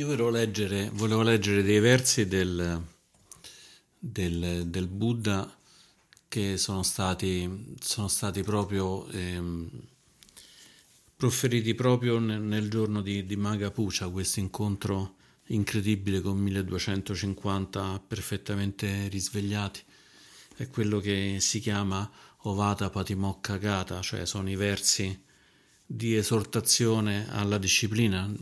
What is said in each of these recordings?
Io volevo leggere, volevo leggere dei versi del, del, del, Buddha che sono stati, sono stati proprio ehm, proferiti proprio nel, nel giorno di, di Maga Pucha, questo incontro incredibile con 1250 perfettamente risvegliati. È quello che si chiama Ovata Patimokka Gata, cioè sono i versi di esortazione alla disciplina.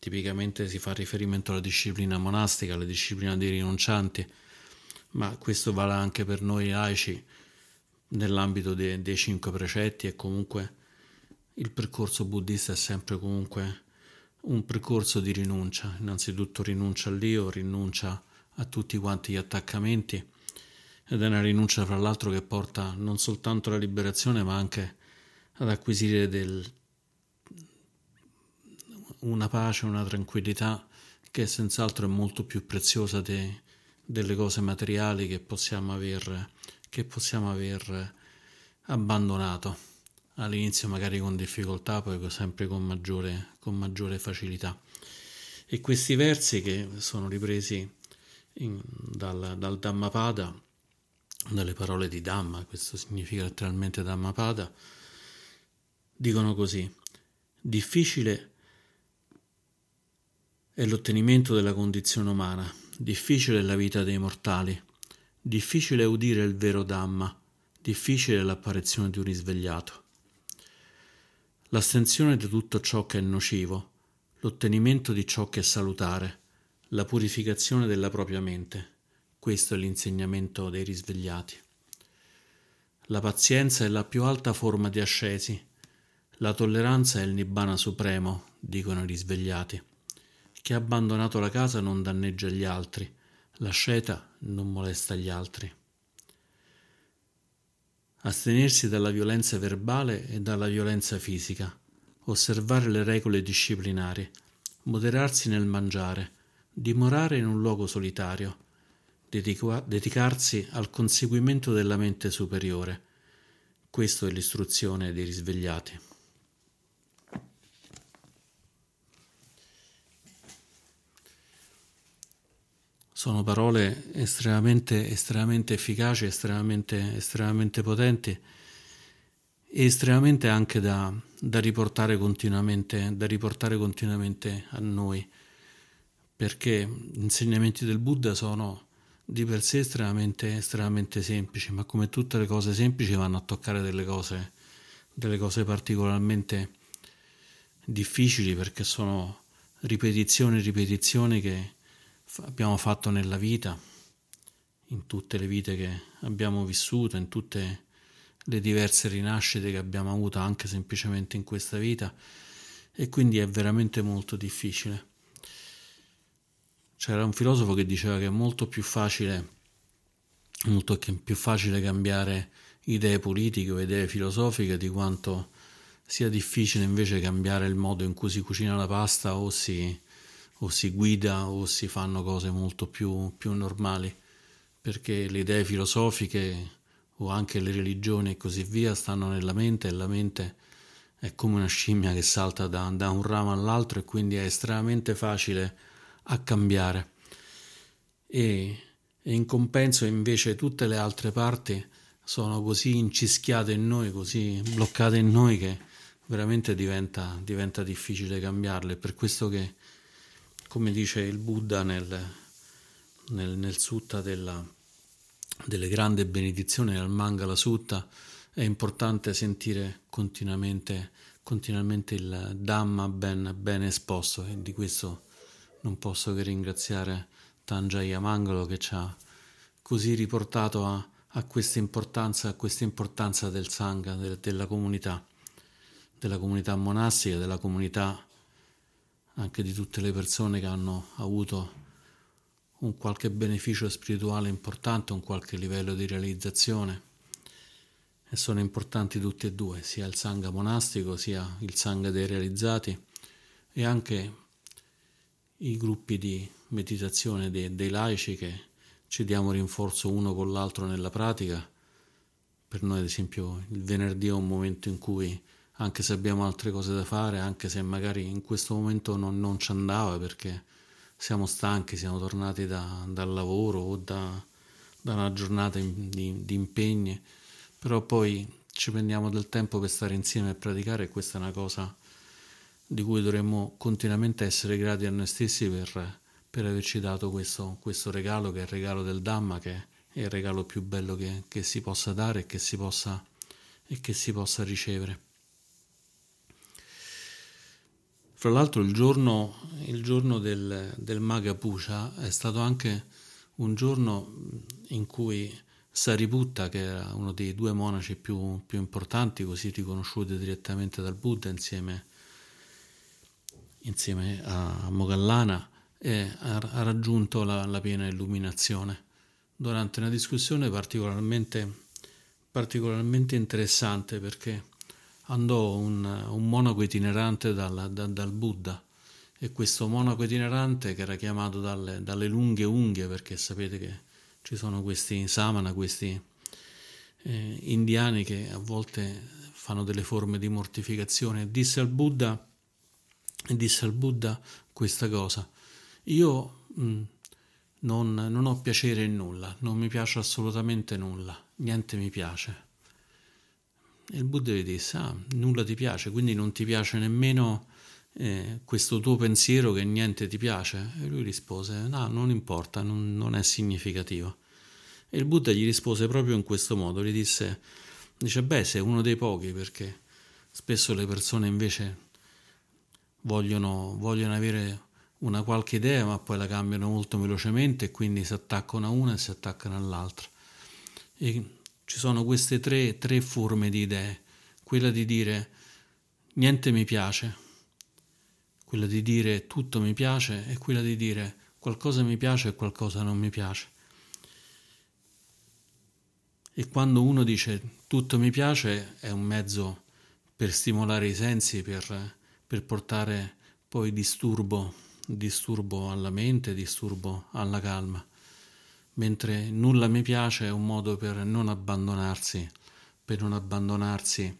Tipicamente si fa riferimento alla disciplina monastica, alla disciplina dei rinuncianti, ma questo vale anche per noi laici nell'ambito dei, dei cinque precetti e comunque il percorso buddista è sempre comunque un percorso di rinuncia, innanzitutto rinuncia all'io, rinuncia a tutti quanti gli attaccamenti ed è una rinuncia fra l'altro che porta non soltanto alla liberazione ma anche ad acquisire del, una pace, una tranquillità che senz'altro è molto più preziosa de, delle cose materiali che possiamo aver, che possiamo aver abbandonato all'inizio magari con difficoltà, poi sempre con maggiore, con maggiore facilità. E questi versi che sono ripresi in, dal, dal Dhammapada, dalle parole di Dhamma, questo significa letteralmente Dhammapada, dicono così, difficile è l'ottenimento della condizione umana, difficile è la vita dei mortali, difficile è udire il vero Dhamma, difficile è l'apparizione di un risvegliato. L'astensione di tutto ciò che è nocivo, l'ottenimento di ciò che è salutare, la purificazione della propria mente, questo è l'insegnamento dei risvegliati. La pazienza è la più alta forma di ascesi, la tolleranza è il nibbana supremo, dicono i risvegliati. Chi ha abbandonato la casa non danneggia gli altri, l'asceta non molesta gli altri. Astenersi dalla violenza verbale e dalla violenza fisica, osservare le regole disciplinari, moderarsi nel mangiare, dimorare in un luogo solitario, dedica- dedicarsi al conseguimento della mente superiore. Questo è l'istruzione dei risvegliati. Sono parole estremamente, estremamente efficaci, estremamente, estremamente potenti e estremamente anche da, da, riportare continuamente, da riportare continuamente a noi, perché gli insegnamenti del Buddha sono di per sé estremamente, estremamente semplici, ma come tutte le cose semplici vanno a toccare delle cose, delle cose particolarmente difficili perché sono ripetizioni e ripetizioni che abbiamo fatto nella vita, in tutte le vite che abbiamo vissuto, in tutte le diverse rinascite che abbiamo avuto anche semplicemente in questa vita e quindi è veramente molto difficile. C'era un filosofo che diceva che è molto più facile, molto più facile cambiare idee politiche o idee filosofiche di quanto sia difficile invece cambiare il modo in cui si cucina la pasta o si, o si guida o si fanno cose molto più, più normali, perché le idee filosofiche o anche le religioni e così via stanno nella mente e la mente è come una scimmia che salta da, da un ramo all'altro e quindi è estremamente facile a cambiare. E, e in compenso invece tutte le altre parti sono così incischiate in noi, così bloccate in noi che veramente diventa, diventa difficile cambiarle. Per questo che come dice il Buddha nel, nel, nel sutta della, delle grandi benedizioni, nel Mangala Sutta, è importante sentire continuamente, continuamente il Dhamma ben, ben, esposto e di questo non posso che ringraziare Tanjaya Mangalo che ci ha così riportato a, a questa importanza, a questa importanza del Sangha, de, della comunità, della comunità monastica, della comunità anche di tutte le persone che hanno avuto un qualche beneficio spirituale importante, un qualche livello di realizzazione. E sono importanti tutti e due, sia il sangha monastico, sia il sangha dei realizzati e anche i gruppi di meditazione dei, dei laici che ci diamo rinforzo uno con l'altro nella pratica. Per noi, ad esempio, il venerdì è un momento in cui anche se abbiamo altre cose da fare, anche se magari in questo momento non, non ci andava perché siamo stanchi, siamo tornati da, dal lavoro o da, da una giornata di, di impegni, però poi ci prendiamo del tempo per stare insieme e praticare e questa è una cosa di cui dovremmo continuamente essere grati a noi stessi per, per averci dato questo, questo, regalo che è il regalo del Dhamma, che è il regalo più bello che, che si possa dare e che si possa, e che si possa ricevere. Fra l'altro il giorno, il giorno del, del Maga Puja è stato anche un giorno in cui Sariputta, che era uno dei due monaci più, più importanti, così riconosciuti direttamente dal Buddha insieme, insieme a Mogallana, ha, ha, raggiunto la, la, piena illuminazione. Durante una discussione particolarmente, particolarmente interessante perché andò un, un monaco itinerante dal, da, dal, Buddha. E questo monaco itinerante che era chiamato dalle, dalle, lunghe unghie perché sapete che ci sono questi samana, questi eh, indiani che a volte fanno delle forme di mortificazione. Disse al Buddha disse al Buddha questa cosa. Io mh, non, non ho piacere in nulla non mi piace assolutamente nulla niente mi piace e il Buddha gli disse, ah, nulla ti piace, quindi non ti piace nemmeno eh, questo tuo pensiero che niente ti piace? E lui rispose, no, non importa, non, non è significativo. E il Buddha gli rispose proprio in questo modo, gli disse, dice, beh, sei uno dei pochi perché spesso le persone invece vogliono, vogliono avere una qualche idea ma poi la cambiano molto velocemente e quindi si attaccano a una e si attaccano all'altra. E ci sono queste tre, tre forme di idee, quella di dire niente mi piace, quella di dire tutto mi piace e quella di dire qualcosa mi piace e qualcosa non mi piace. E quando uno dice tutto mi piace è un mezzo per stimolare i sensi, per, per portare poi disturbo, disturbo alla mente, disturbo alla calma mentre nulla mi piace è un modo per non abbandonarsi, per non abbandonarsi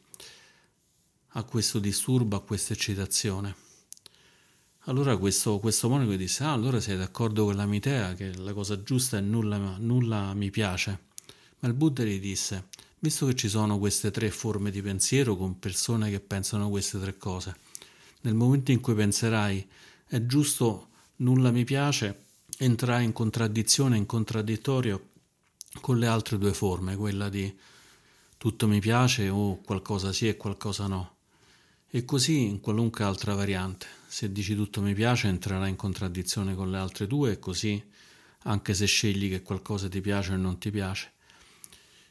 a questo disturbo, a questa eccitazione. Allora questo, questo monaco disse, ah, allora sei d'accordo con la mitea che la cosa giusta è nulla, nulla mi piace. Ma il Buddha gli disse, visto che ci sono queste tre forme di pensiero con persone che pensano queste tre cose, nel momento in cui penserai è giusto nulla mi piace, entrerà in contraddizione, in contraddittorio con le altre due forme, quella di tutto mi piace o qualcosa sì e qualcosa no. E così in qualunque altra variante. Se dici tutto mi piace entrerà in contraddizione con le altre due e così anche se scegli che qualcosa ti piace o non ti piace.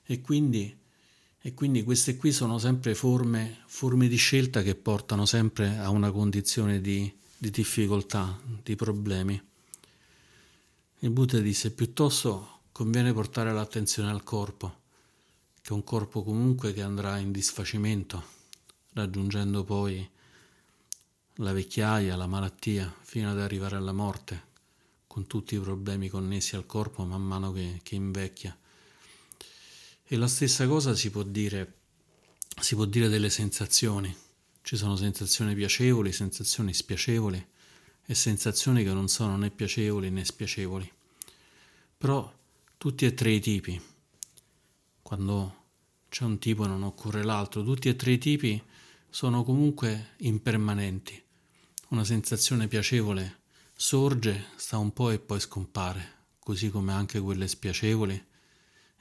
E quindi, e quindi queste qui sono sempre forme, forme, di scelta che portano sempre a una condizione di, di difficoltà, di problemi. Il Buddha disse piuttosto conviene portare l'attenzione al corpo, che è un corpo comunque che andrà in disfacimento, raggiungendo poi la vecchiaia, la malattia, fino ad arrivare alla morte, con tutti i problemi connessi al corpo man mano che, che invecchia. E la stessa cosa si può dire, si può dire delle sensazioni. Ci sono sensazioni piacevoli, sensazioni spiacevoli e sensazioni che non sono né piacevoli né spiacevoli. Però tutti e tre i tipi, quando c'è un tipo non occorre l'altro, tutti e tre i tipi sono comunque impermanenti. Una sensazione piacevole sorge, sta un po' e poi scompare, così come anche quelle spiacevoli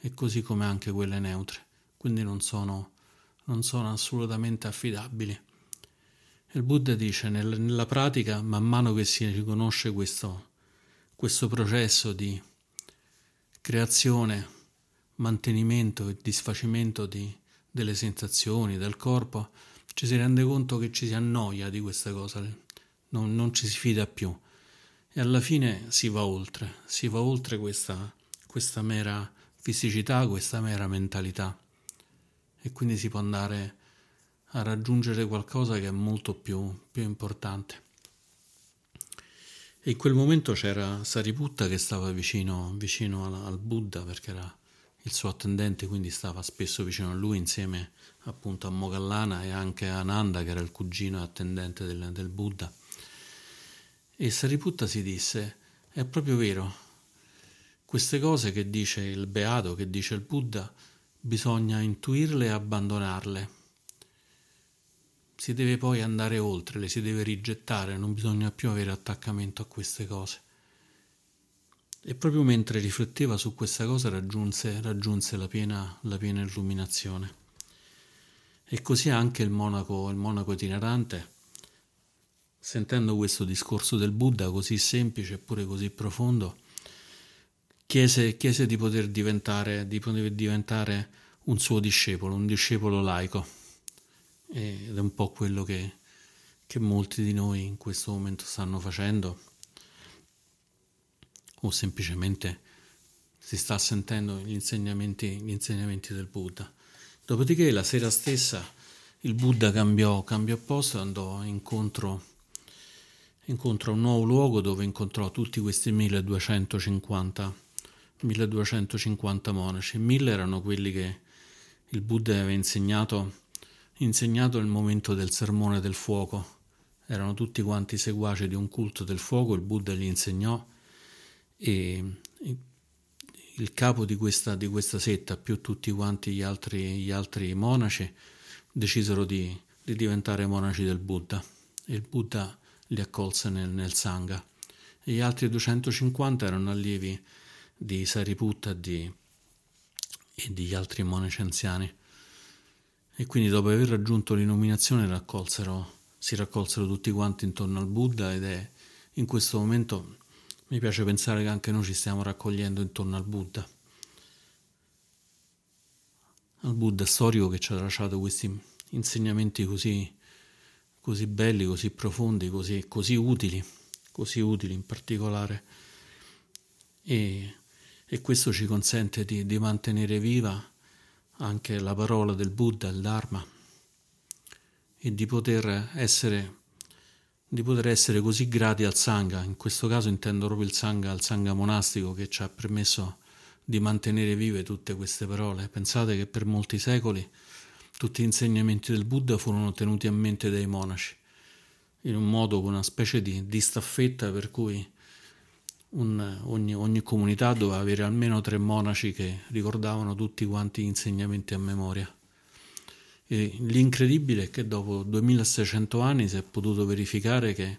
e così come anche quelle neutre, quindi non sono, non sono assolutamente affidabili. Il Buddha dice nella pratica, man mano che si riconosce questo, questo processo di creazione, mantenimento e disfacimento di, delle sensazioni del corpo, ci si rende conto che ci si annoia di questa cosa, non, non ci si fida più. E alla fine si va oltre, si va oltre questa, questa mera fisicità, questa mera mentalità. E quindi si può andare a raggiungere qualcosa che è molto più, più importante. E in quel momento c'era Sariputta che stava vicino, vicino al, al, Buddha perché era il suo attendente quindi stava spesso vicino a lui insieme appunto a Mogallana e anche a Ananda che era il cugino attendente del, del Buddha. E Sariputta si disse, è proprio vero, queste cose che dice il Beato, che dice il Buddha, bisogna intuirle e abbandonarle. Si deve poi andare oltre, le si deve rigettare, non bisogna più avere attaccamento a queste cose. E proprio mentre rifletteva su questa cosa raggiunse, raggiunse la, piena, la, piena, illuminazione. E così anche il monaco, il monaco itinerante, sentendo questo discorso del Buddha così semplice eppure così profondo, chiese, chiese di poter di poter diventare un suo discepolo, un discepolo laico. Ed è un po' quello che, che molti di noi in questo momento stanno facendo o semplicemente si sta sentendo gli insegnamenti, gli insegnamenti del Buddha. Dopodiché la sera stessa il Buddha cambiò, cambiò posto e andò incontro, incontro a un nuovo luogo dove incontrò tutti questi 1250, 1250 monaci. Mille erano quelli che il Buddha aveva insegnato, insegnato nel momento del sermone del fuoco. Erano tutti quanti seguaci di un culto del fuoco, il Buddha gli insegnò e il capo di questa, di questa setta più tutti quanti gli altri, gli altri monaci decisero di, di, diventare monaci del Buddha. E il Buddha li accolse nel, nel Sangha. E gli altri 250 erano allievi di Sariputta di, e degli altri monaci anziani e quindi dopo aver raggiunto l'illuminazione raccolsero, si raccolsero tutti quanti intorno al Buddha ed è in questo momento mi piace pensare che anche noi ci stiamo raccogliendo intorno al Buddha, al Buddha storico che ci ha lasciato questi insegnamenti così, così belli, così profondi, così, così, utili, così utili in particolare. E, e questo ci consente di, di mantenere viva anche la parola del Buddha, il Dharma, e di poter essere di poter essere così grati al Sangha, in questo caso intendo proprio il Sangha, il Sangha monastico che ci ha permesso di mantenere vive tutte queste parole. Pensate che per molti secoli tutti gli insegnamenti del Buddha furono tenuti a mente dai monaci, in un modo con una specie di, di staffetta per cui un, ogni, ogni comunità doveva avere almeno tre monaci che ricordavano tutti quanti gli insegnamenti a memoria. E l'incredibile è che dopo 2600 anni si è potuto verificare che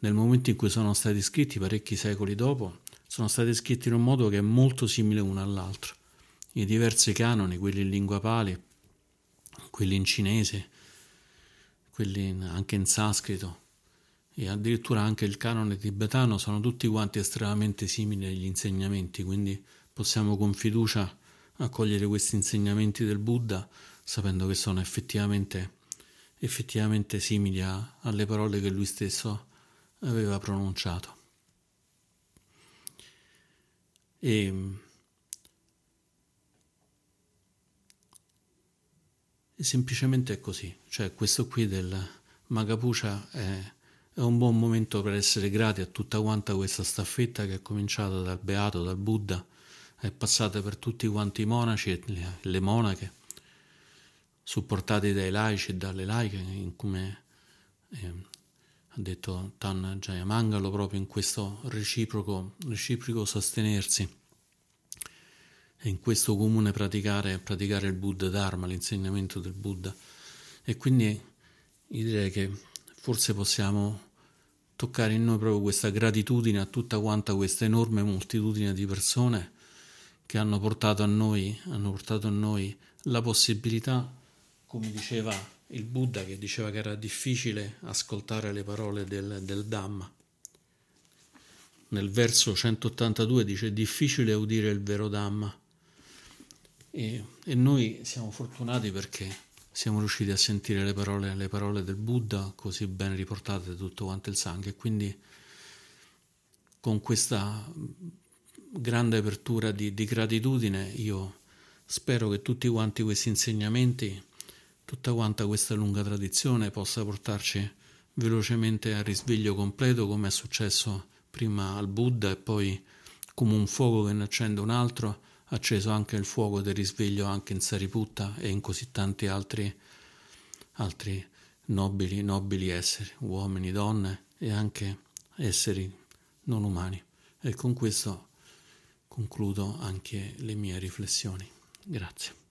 nel momento in cui sono stati scritti, parecchi secoli dopo, sono stati scritti in un modo che è molto simile uno all'altro. I diversi canoni, quelli in lingua pali, quelli in cinese, quelli anche in sanscrito e addirittura anche il canone tibetano sono tutti quanti estremamente simili agli insegnamenti, quindi possiamo con fiducia accogliere questi insegnamenti del Buddha sapendo che sono effettivamente, effettivamente simili a, alle parole che lui stesso aveva pronunciato. E, semplicemente è così, cioè questo qui del Magapucia è, è un buon momento per essere grati a tutta quanta questa staffetta che è cominciata dal Beato, dal Buddha, è passata per tutti quanti i monaci e le, monache supportati dai laici e dalle laiche, come eh, ha detto Tan Jayamangalo, proprio in questo reciproco, reciproco sostenersi e in questo comune praticare, praticare il Buddha Dharma, l'insegnamento del Buddha. E quindi direi che forse possiamo toccare in noi proprio questa gratitudine a tutta quanta questa enorme moltitudine di persone che hanno portato a noi, hanno portato a noi la possibilità come diceva il Buddha che diceva che era difficile ascoltare le parole del, del Dhamma. Nel verso 182 dice difficile udire il vero Dhamma e, e noi siamo fortunati perché siamo riusciti a sentire le parole, le parole del Buddha così ben riportate da tutto quanto il sangue. E quindi con questa grande apertura di, di gratitudine io spero che tutti quanti questi insegnamenti tutta quanta questa lunga tradizione possa portarci velocemente al risveglio completo come è successo prima al Buddha e poi come un fuoco che ne accende un altro acceso anche il fuoco del risveglio anche in Sariputta e in così tanti altri, altri nobili, nobili esseri, uomini, donne e anche esseri non umani. E con questo concludo anche le mie riflessioni. Grazie.